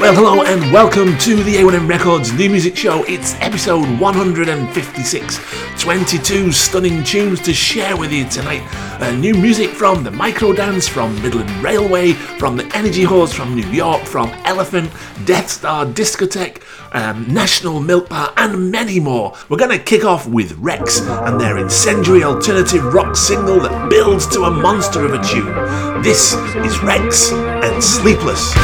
Well, hello and welcome to the A1M Records New Music Show. It's episode 156. 22 stunning tunes to share with you tonight. Uh, new music from the Microdance, from Midland Railway, from the Energy Horse from New York, from Elephant, Death Star Discotheque, um, National Milk Bar, and many more. We're going to kick off with WREX and their incendiary alternative rock single that builds to a monster of a tune. This is WREX and Sleepless.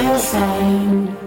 Up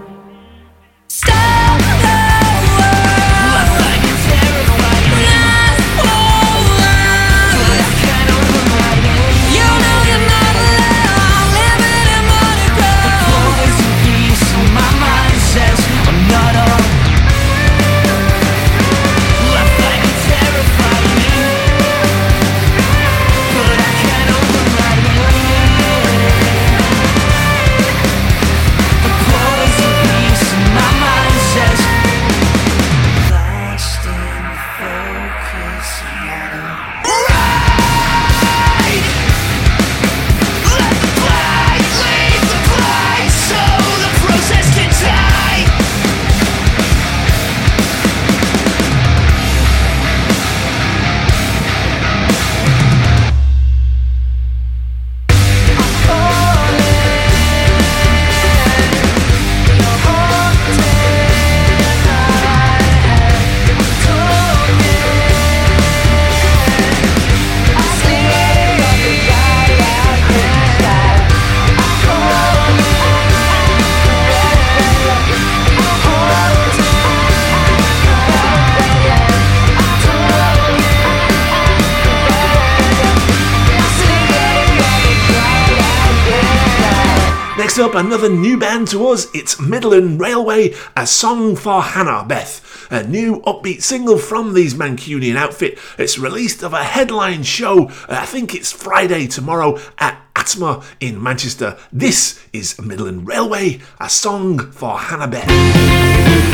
band to us. It's Midland Railway, a song for Hannah Beth, a new upbeat single from these Mancunian outfit. It's released of a headline show. Uh, I think it's Friday tomorrow at Aatma in Manchester. This is Midland Railway, a song for Hannah Beth.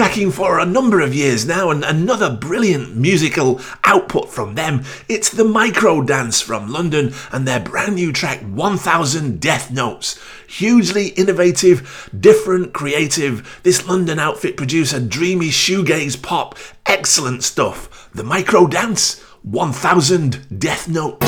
Tracking for a number of years now, and another brilliant musical output from them. It's the Microdance from London and their brand new track 1000 Death Notes. Hugely innovative, different, creative. This London outfit produce a dreamy shoegaze pop. Excellent stuff. The Microdance 1000 Death Notes.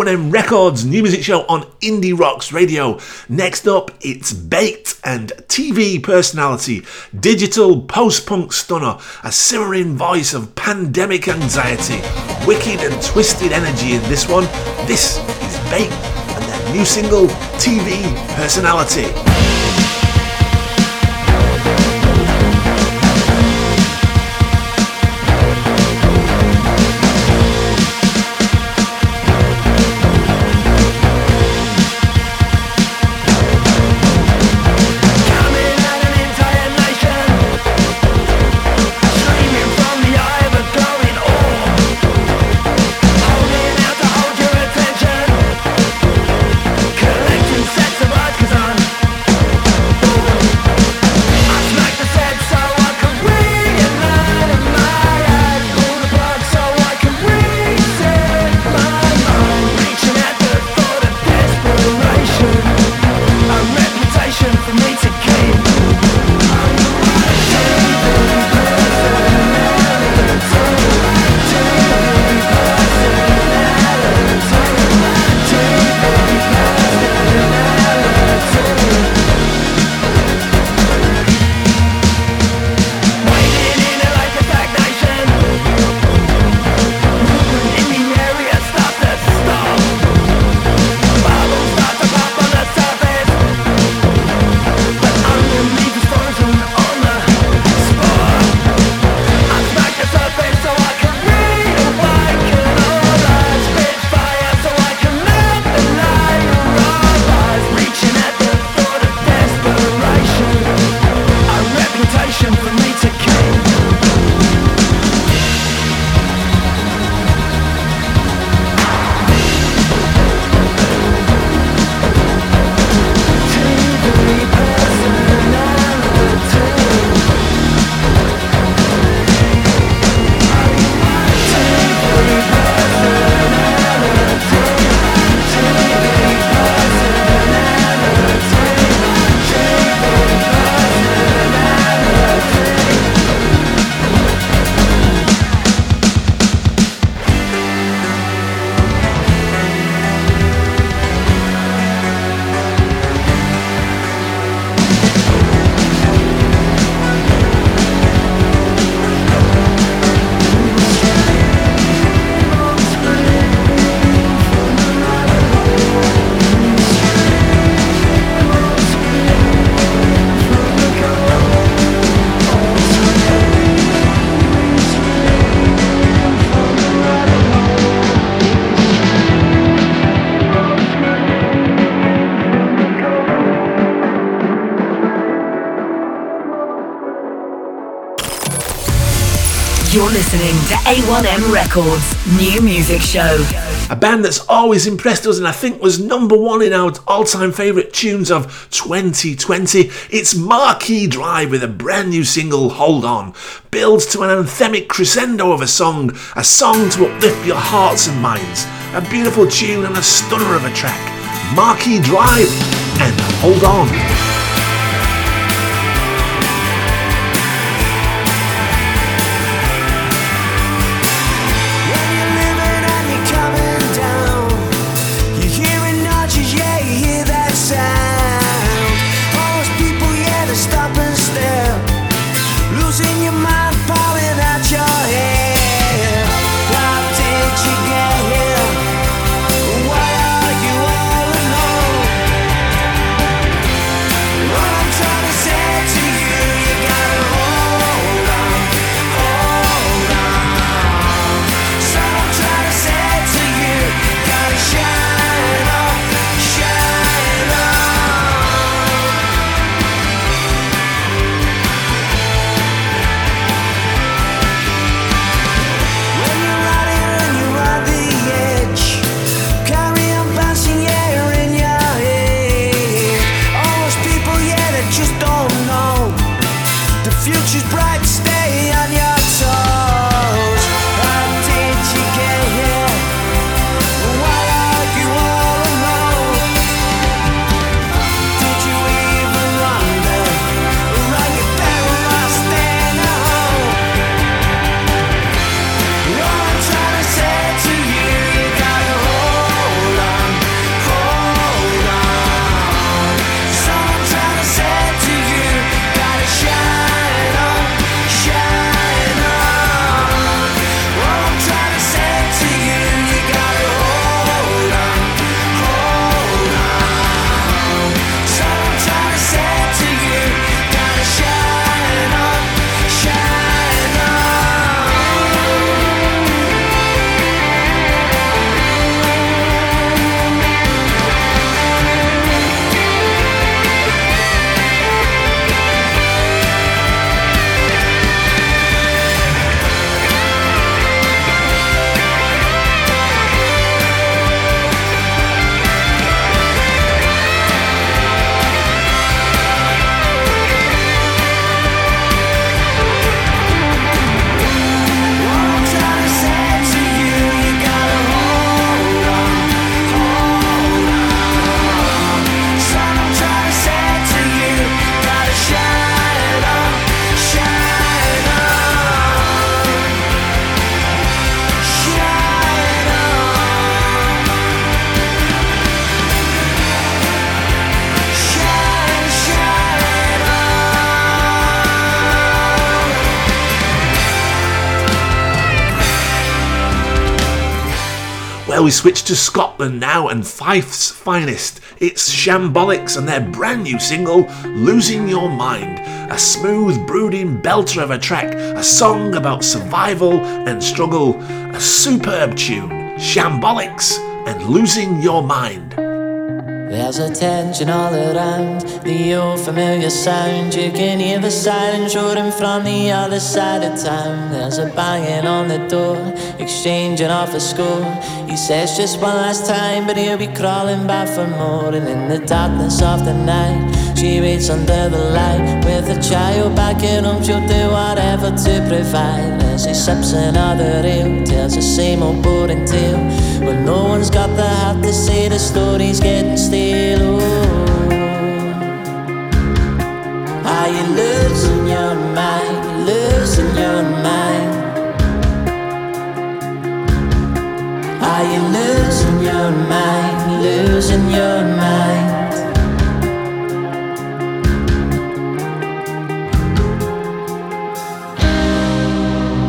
A1M Records new music show on Indie Rocks Radio. Next up, it's BAIT and TV personality, digital post punk stunner, a simmering voice of pandemic anxiety, wicked and twisted energy in this one. This is BAIT and their new single, TV Personality. 1M Records New Music Show. A band that's always impressed us and I think was number one in our all time favourite tunes of 2020. It's Marquis Drive with a brand new single, Hold On. Builds to an anthemic crescendo of a song, a song to uplift your hearts and minds. A beautiful tune and a stunner of a track. Marquis Drive and Hold On. We switch to Scotland now and Fife's finest. It's Shambolics and their brand new single, Losing Your Mind. A smooth, brooding belter of a track, a song about survival and struggle. A superb tune, Shambolics and Losing Your Mind. There's a tension all around, the old familiar sound. You can hear the sirens roaring from the other side of town. There's a banging on the door, exchanging off a score. He says just one last time, but he'll be crawling back for more. And in the darkness of the night, she waits under the light with a child back at home. She'll do whatever to provide. As he sips another ale, tells the same old boring tale. When no one's got the heart to say the story's getting stale. Oh. Ah, Are you losing your mind? Losing your mind? Ah, Are you losing your mind? Losing your mind?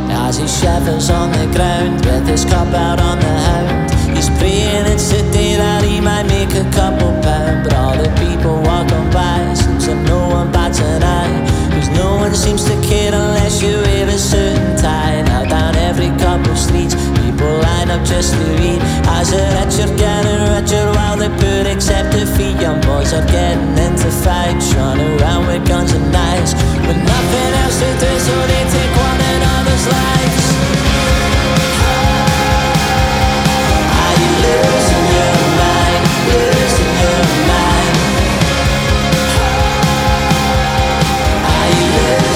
As he shivers on the ground with his cup out on the hound, he's praying it's day that he might make a couple pound. But all the people walking by seems to no one bats an cause no one seems to care unless you wear a certain tie. Now down every couple streets, people line up just to read. As the rich are getting richer while the except accept defeat. Young boys are getting into fights, running around with guns and knives, with nothing else to do, so they take one another's lives. Are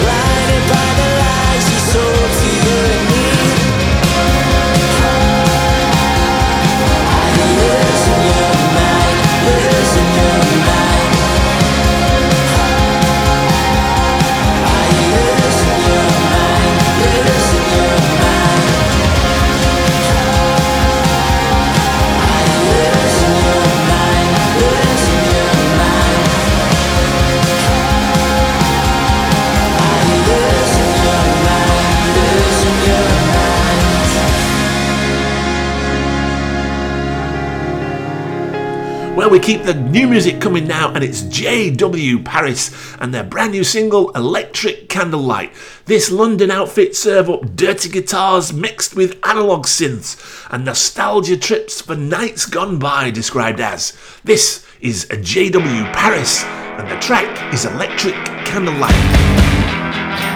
blinded by the we keep the new music coming now, and it's JW Paris and their brand new single, Electric Candlelight. This London outfit serve up dirty guitars mixed with analog synths and nostalgia trips for nights gone by, described as. This is a JW Paris, and the track is Electric Candlelight.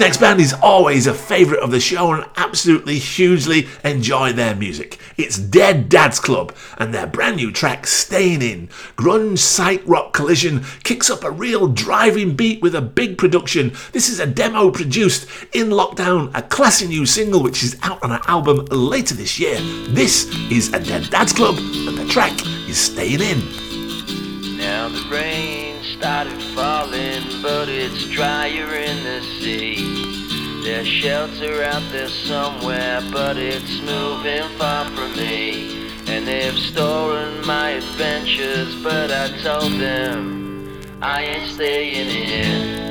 Next band is always a favourite of the show and absolutely hugely enjoy their music. It's Dead Dads Club and their brand new track Staying In. Grunge psych rock collision kicks up a real driving beat with a big production. This is a demo produced in lockdown, a classy new single which is out on an album later this year. This is a Dead Dads Club and the track is Staying In. Started falling, but it's drier in the sea. There's shelter out there somewhere, but it's moving far from me. And they've stolen my adventures, but I told them I ain't staying here.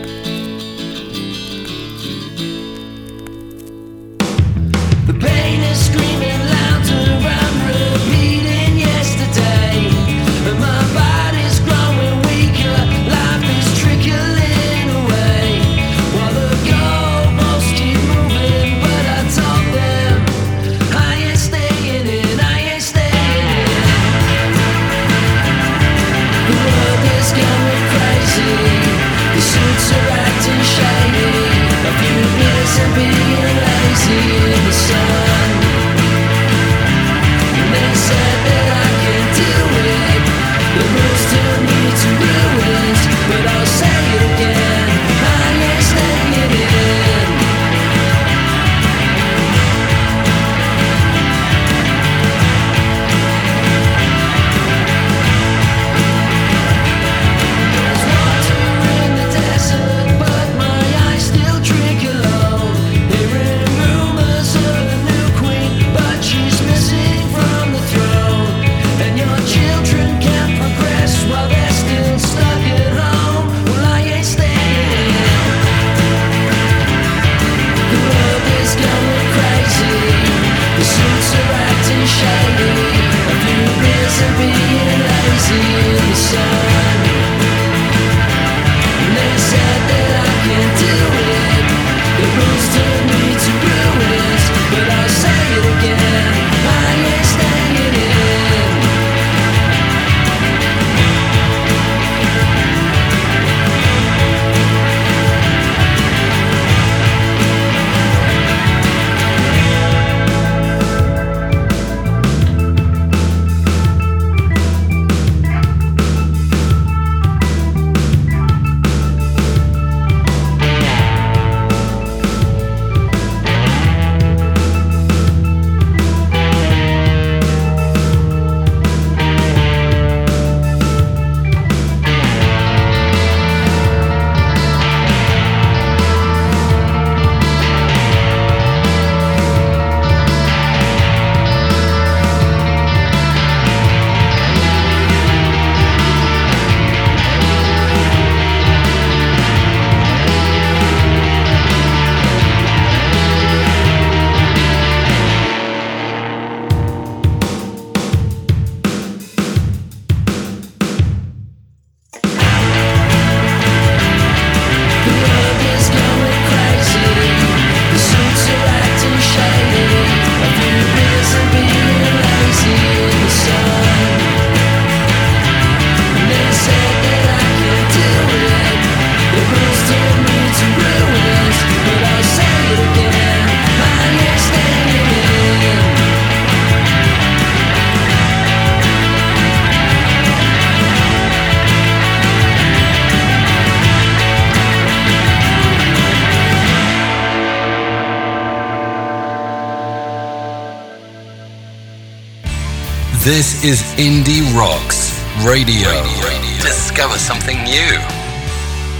Is Indie Rocks Radio. Radio. Discover something new.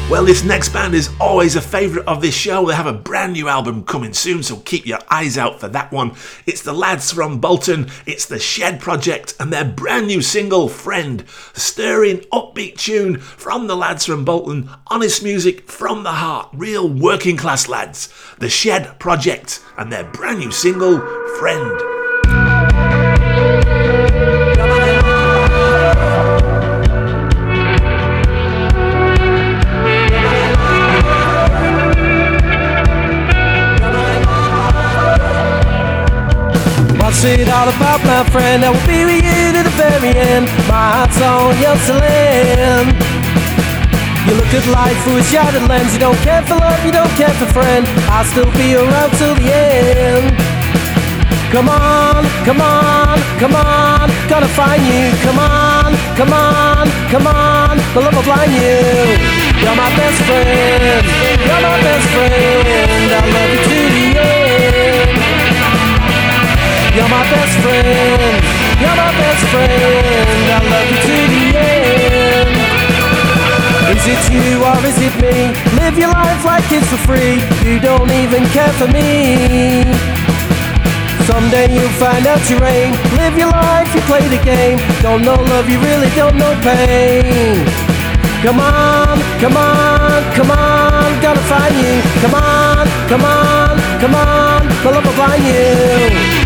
Well, this next band is always a favourite of this show. They have a brand new album coming soon, so keep your eyes out for that one. It's the lads from Bolton, it's the Shed Project, and their brand new single, Friend. Stirring, upbeat tune from the lads from Bolton, honest music from the heart, real working class lads. The Shed Project, and their brand new single, Friend. What's it all about, my friend? I will be with you to the very end. My heart's on yours to. You look at life through a shattered lens. You don't care for love, you don't care for friend. I'll still be around till the end. Come on, come on, come on, gonna find you. Come on, come on, come on, the love will blind you. You're my best friend, you're my best friend. I love you to the end. You're my best friend. You're my best friend. I love you to the end. Is it you or is it me? Live your life like it's for free. You don't even care for me. Someday you'll find out your aim. Live your life, you play the game. Don't know love, you really don't know pain. Come on, come on, come on, gotta find you. Come on, come on, come on, love will blind you.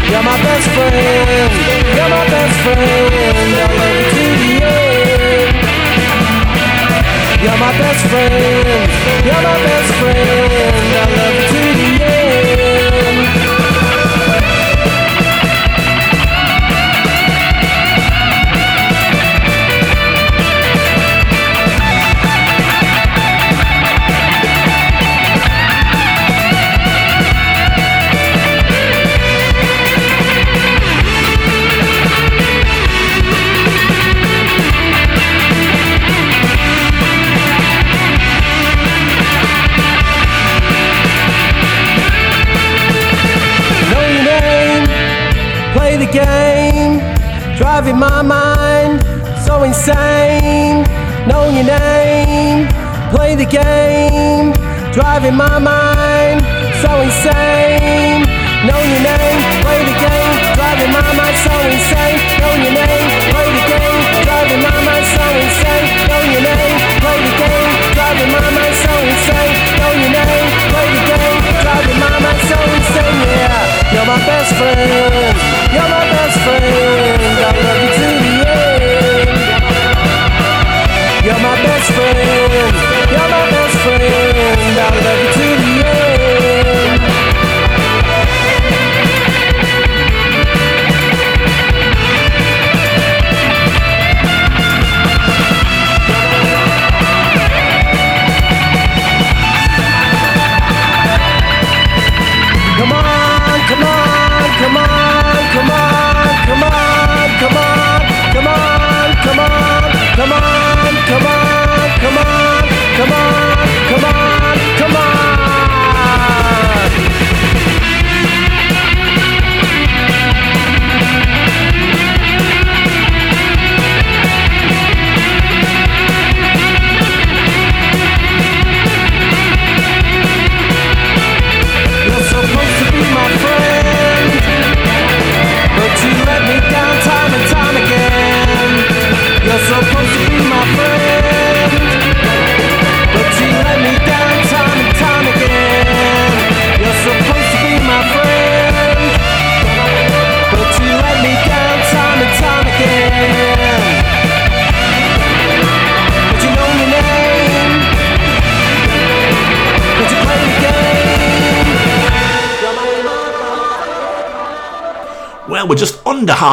You're my best friend, you're my best friend. I love you to the end. You're my best friend, you're my best friend. I love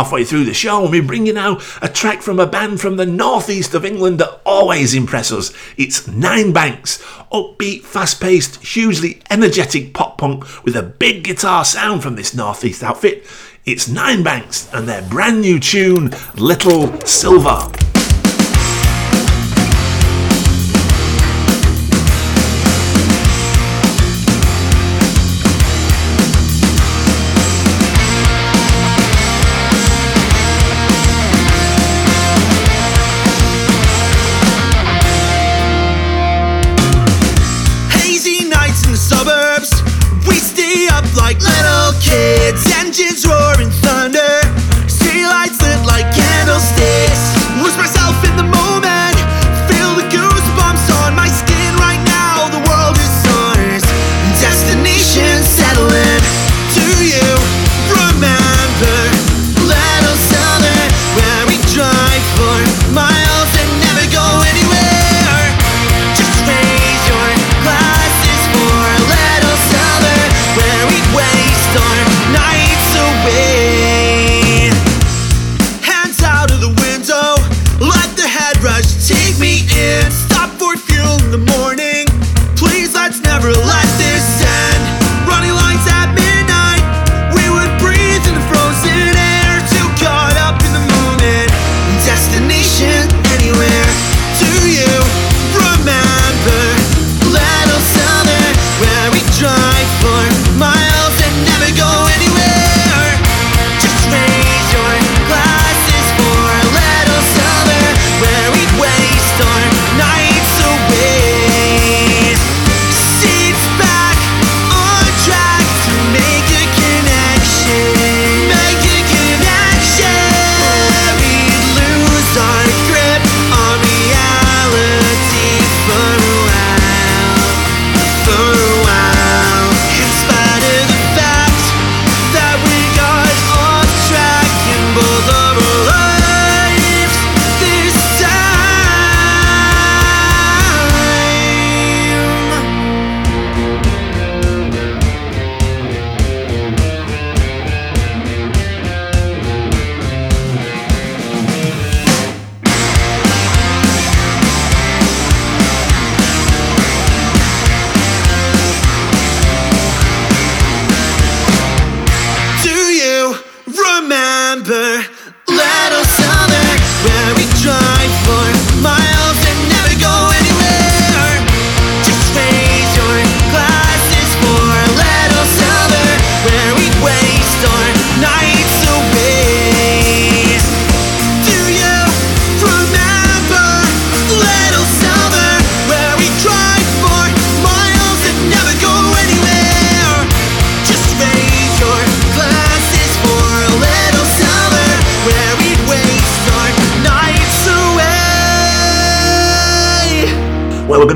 halfway through the show, and we bring you now a track from a band from the northeast of England that always impress us. It's Nine Banks, upbeat, fast paced, hugely energetic pop punk with a big guitar sound from this northeast outfit. It's Nine Banks and their brand new tune, Little Silver.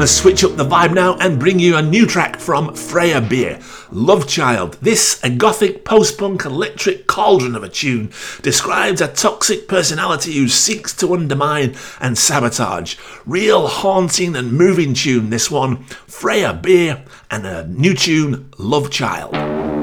to switch up the vibe now and bring you a new track from Freya Beer, Love Child. This, a gothic post punk electric cauldron of a tune, describes a toxic personality who seeks to undermine and sabotage. Real haunting and moving tune, this one. Freya Beer and a new tune, Love Child.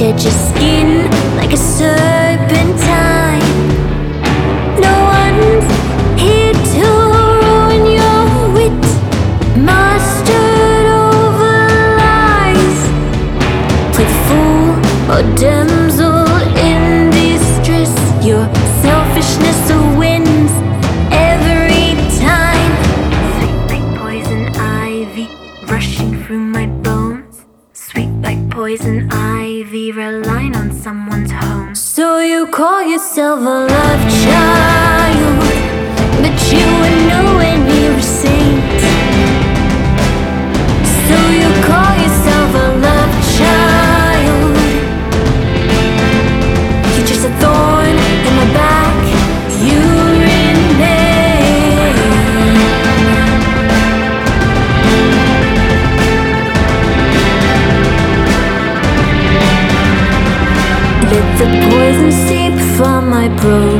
shed your skin like a serpentine. No one's here to ruin your wit, mastered over lies. Play fool or demon. my broom.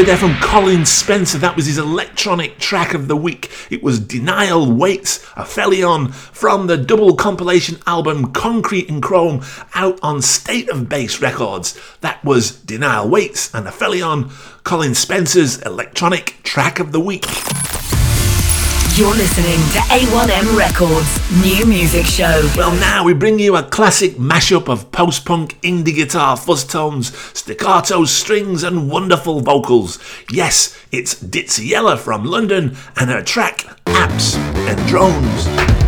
Heard there from Colin Spencer. That was his electronic track of the week. It was Denial Waits, Aphelion from the double compilation album Concrete and Chrome out on State of Bass Records. That was Denial Waits and Aphelion, Colin Spencer's electronic track of the week. You're listening to A1M Records New Music Show. Well, now we bring you a classic mashup of post punk, indie guitar, fuzz tones, staccato strings, and wonderful vocals. Yes, it's Ditsea Yella from London and her track Apps and Drones.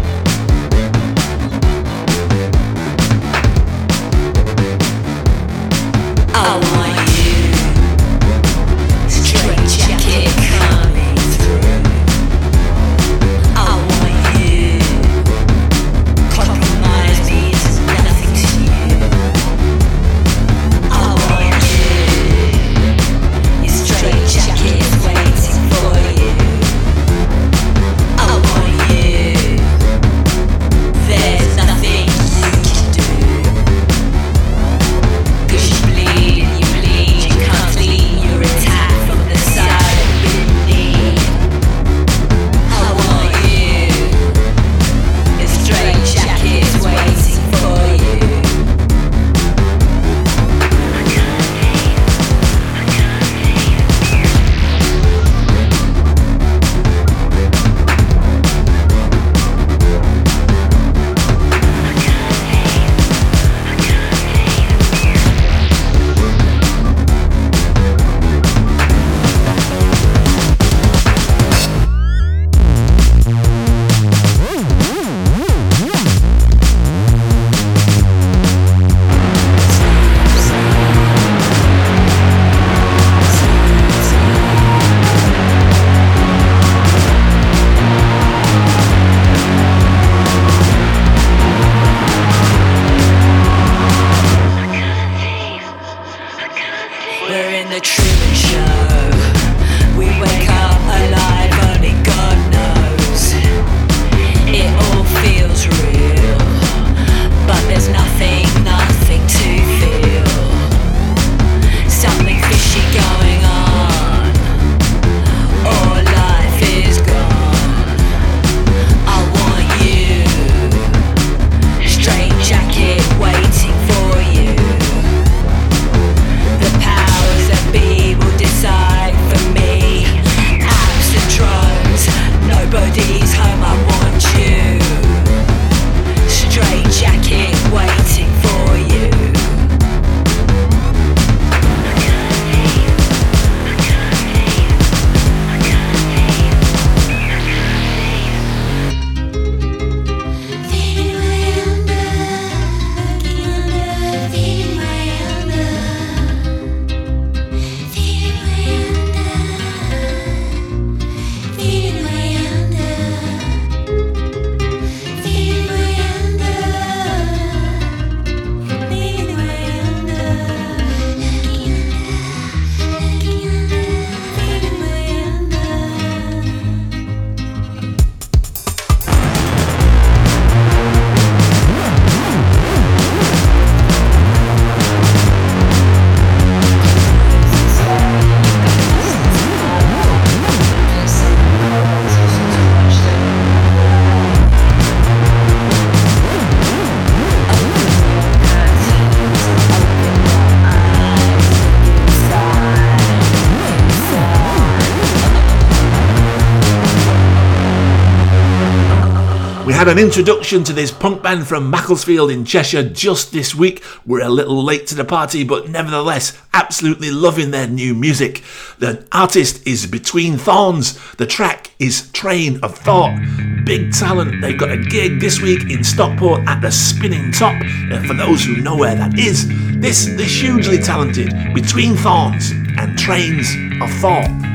Introduction to this punk band from Macclesfield in Cheshire just this week. We're a little late to the party, but nevertheless, absolutely loving their new music. The artist is Between Thorns. The track is Train of Thought. Big talent. They've got a gig this week in Stockport at the Spinning Top. Uh, for those who know where that is, this this hugely talented Between Thorns and Trains of Thought.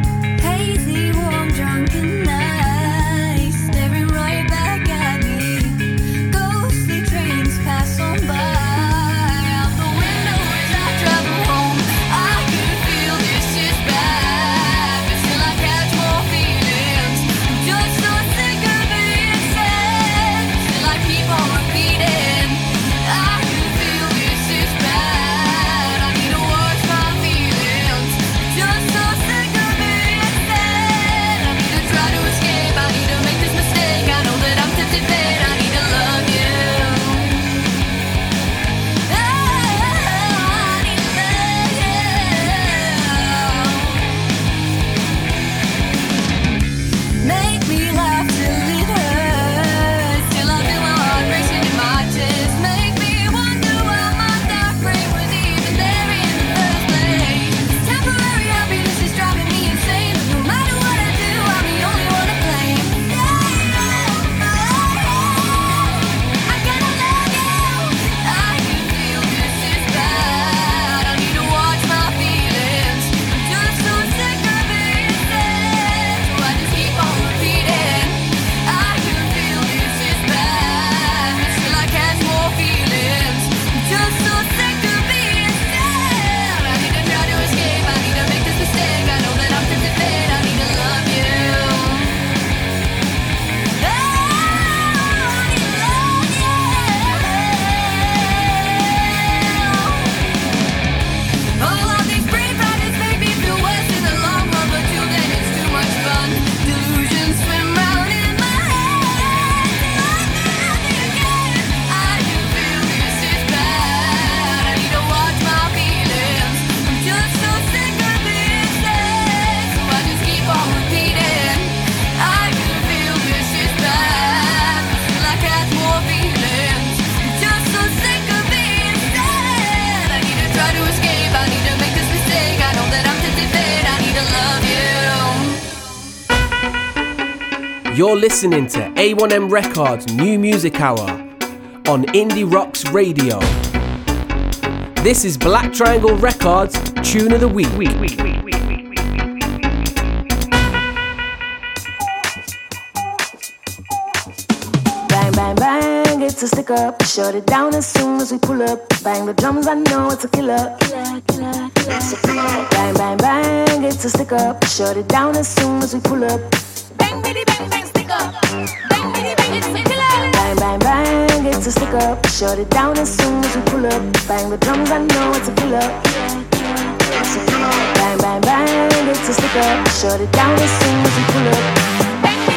You're listening to A1M Records New Music Hour on Indie Rocks Radio. This is Black Triangle Records Tune of the Week. Bang, bang, bang, it's a stick up. Shut it down as soon as we pull up. Bang the drums, I know it's a killer. Killer, killer, killer. Bang, bang, bang, it's a stick up. Shut it down as soon as we pull up. Bang, bitty, bang, bang, stick up. Bang, bitty, bang, it's a killer. Bang, bang, bang, it's a stick up. Shut it down as soon as we pull up. Bang the drums, I know it's a killer. Bang, bang, bang, it's a stick up. Shut it down as soon as we pull up. Bang,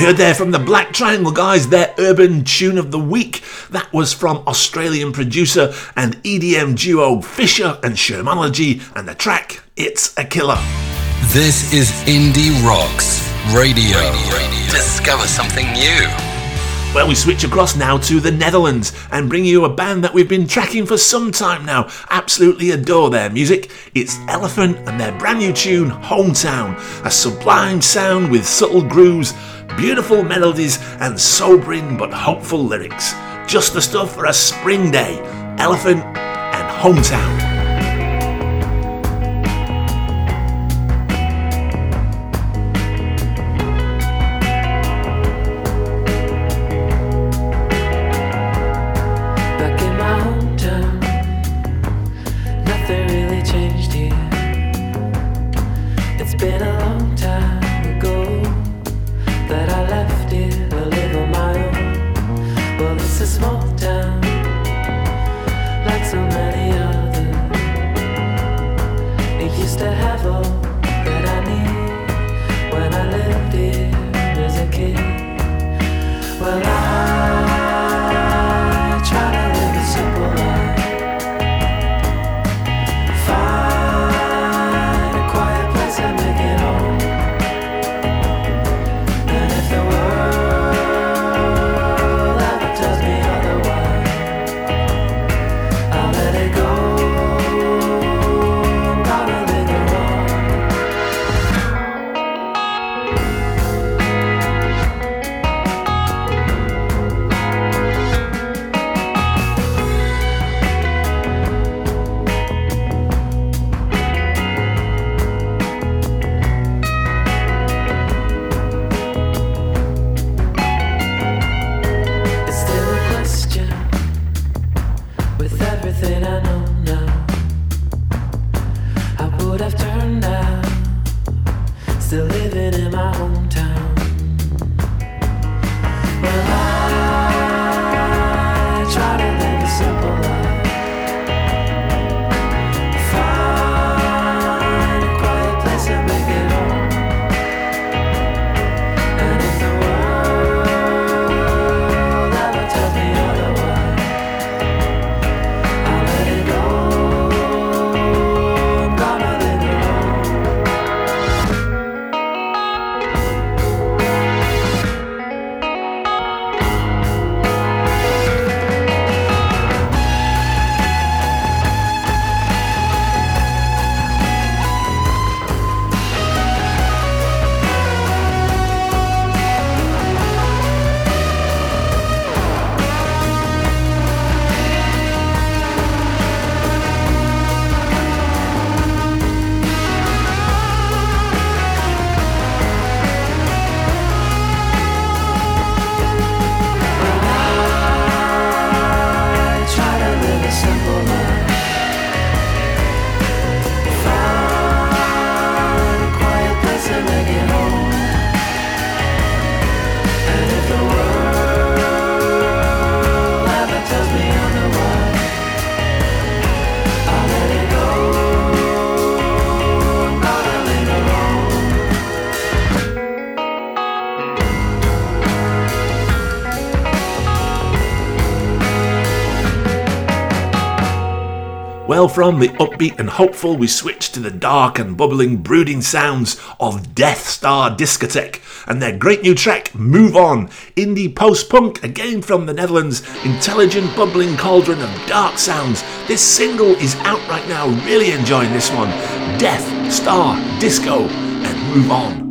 You heard there from the Black Triangle guys their urban tune of the week. That was from Australian producer and EDM duo Fisher and Shermanology and the track It's a Killer. This is Indie Rocks Radio. Discover something new. Well, we switch across now to the Netherlands and bring you a band that we've been tracking for some time now. Absolutely adore their music. It's Elephant and their brand new tune, Hometown. A sublime sound with subtle grooves, beautiful melodies, and sobering but hopeful lyrics. Just the stuff for a spring day. Elephant and Hometown. From the upbeat and hopeful, we switch to the dark and bubbling, brooding sounds of Death Star Discotheque and their great new track, Move On. Indie post punk, again from the Netherlands, intelligent, bubbling cauldron of dark sounds. This single is out right now, really enjoying this one. Death Star Disco and Move On.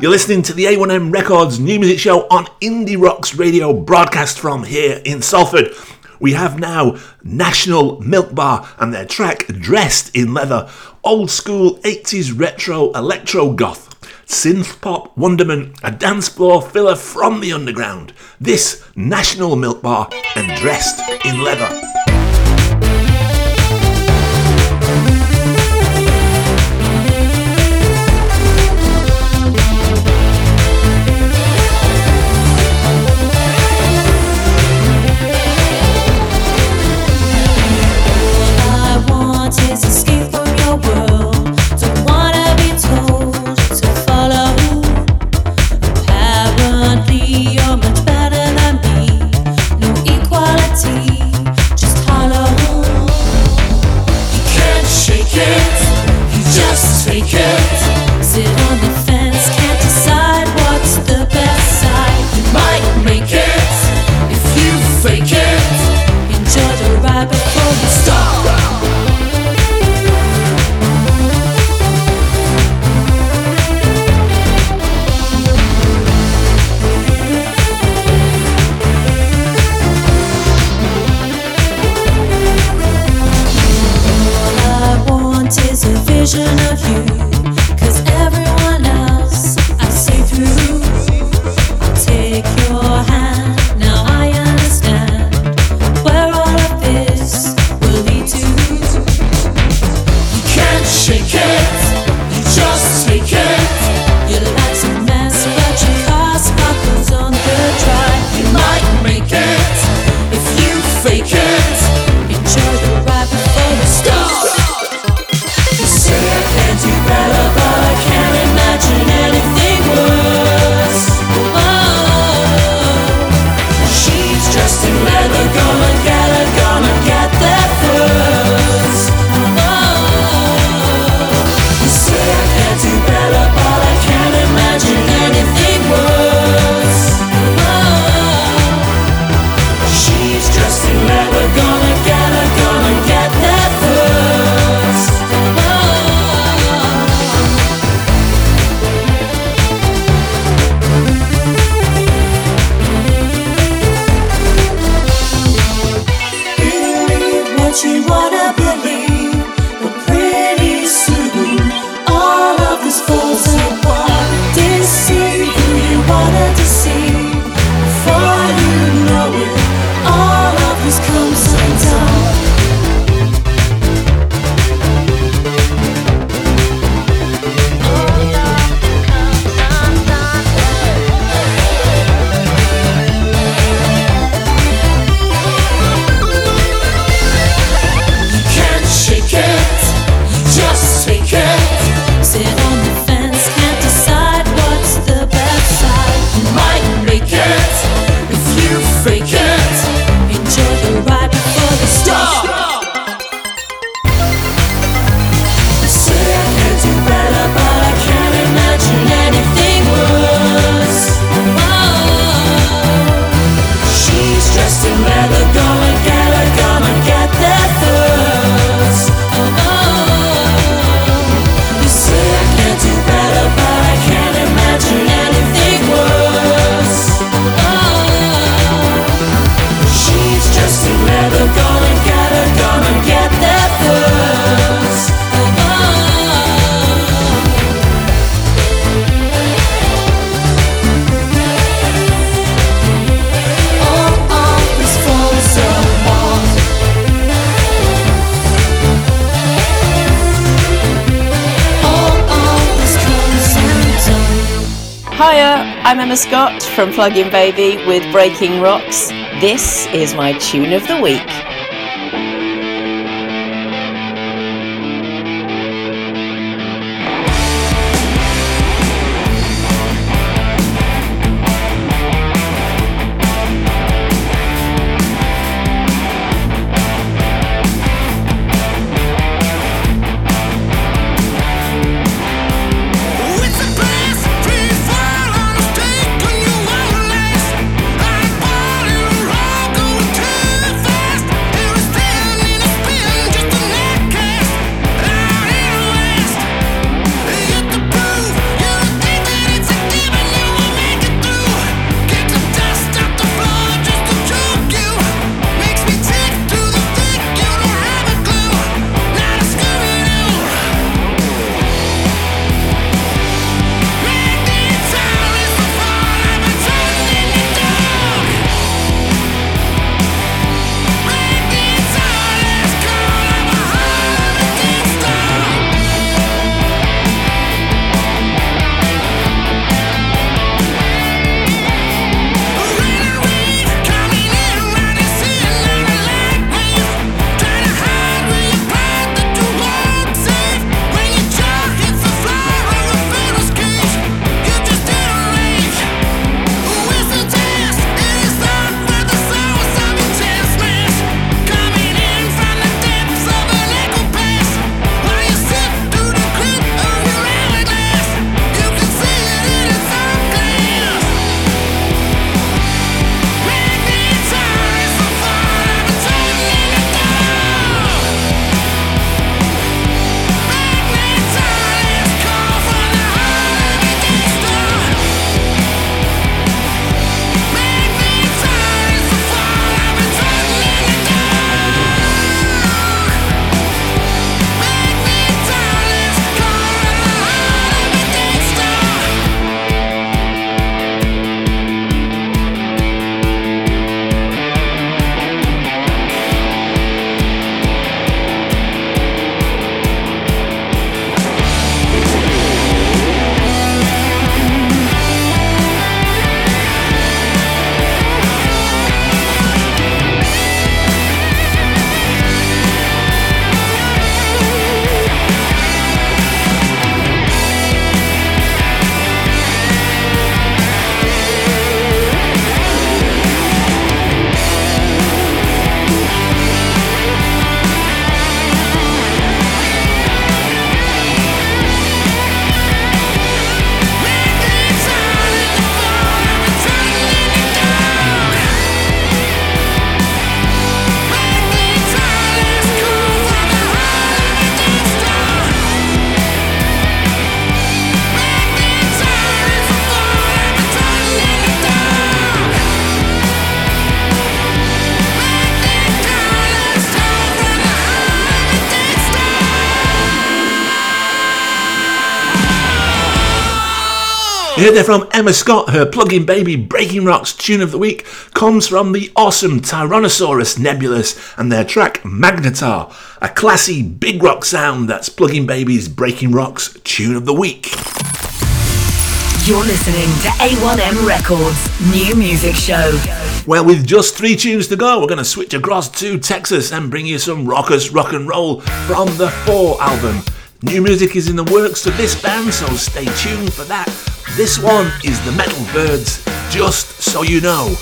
You're listening to the A1M Records new music show on Indie Rocks Radio, broadcast from here in Salford. We have now National Milk Bar and their track Dressed in Leather, old school 80s retro electro goth, synth pop wonderment, a dance floor filler from the underground. This National Milk Bar and Dressed in Leather. Plug In Baby with Breaking Rocks. This is my tune of the week. Here they're from Emma Scott. Her Plug In Baby Breaking Rocks tune of the week comes from the awesome Tyrannosaurus Nebulous and their track Magnetar, a classy big rock sound that's Plug In Baby's Breaking Rocks tune of the week. You're listening to A1M Records new music show. Well, with just three tunes to go, we're going to switch across to Texas and bring you some rockers rock and roll from the Four album. New music is in the works for this band, so stay tuned for that. This one is the Metal Byrds, just so you know.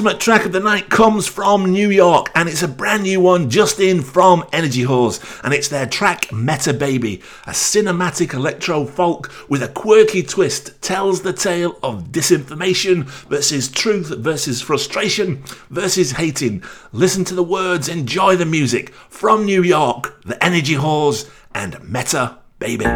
penultimate track of the night comes from New York, and it's a brand new one just in from Energy Horse, and it's their track Meta Baby, a cinematic electro folk with a quirky twist, tells the tale of disinformation versus truth versus frustration versus hating. Listen to the words, enjoy the music from New York, the Energy Horse, and Meta Baby.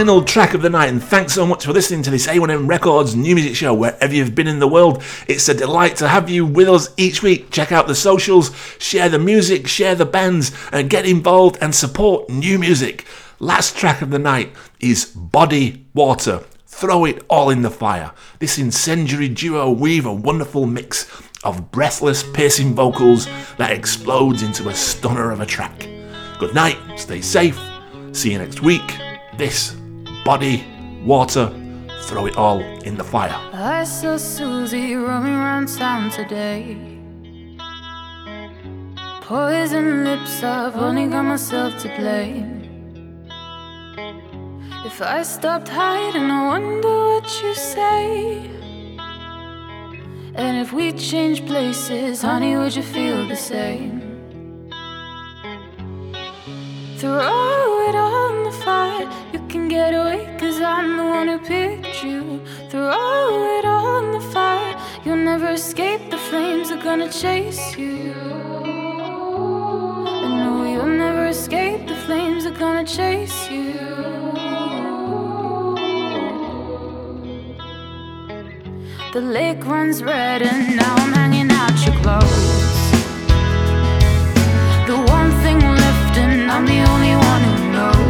Final track of the night, and thanks so much for listening to this A1M Records new music show wherever you've been in the world. It's a delight to have you with us each week. Check out the socials, share the music, share the bands, and get involved and support new music. Last track of the night is Body Water. Throw it all in the fire. This incendiary duo weave a wonderful mix of breathless, piercing vocals that explodes into a stunner of a track. Good night, stay safe, see you next week. This body, water, throw it all in the fire. I saw Susie roaming around town today. Poison lips, I've only got myself to blame. If I stopped hiding, I wonder what you say. And if we change places, honey, would you feel the same? Throw it on the fire. Can get away, cause I'm the one who picked you. Throw it all in the fire. You'll never escape, the flames are gonna chase you. And no, you'll never escape, the flames are gonna chase you. The lake runs red, and now I'm hanging out your clothes. The one thing left, and I'm the only one who knows.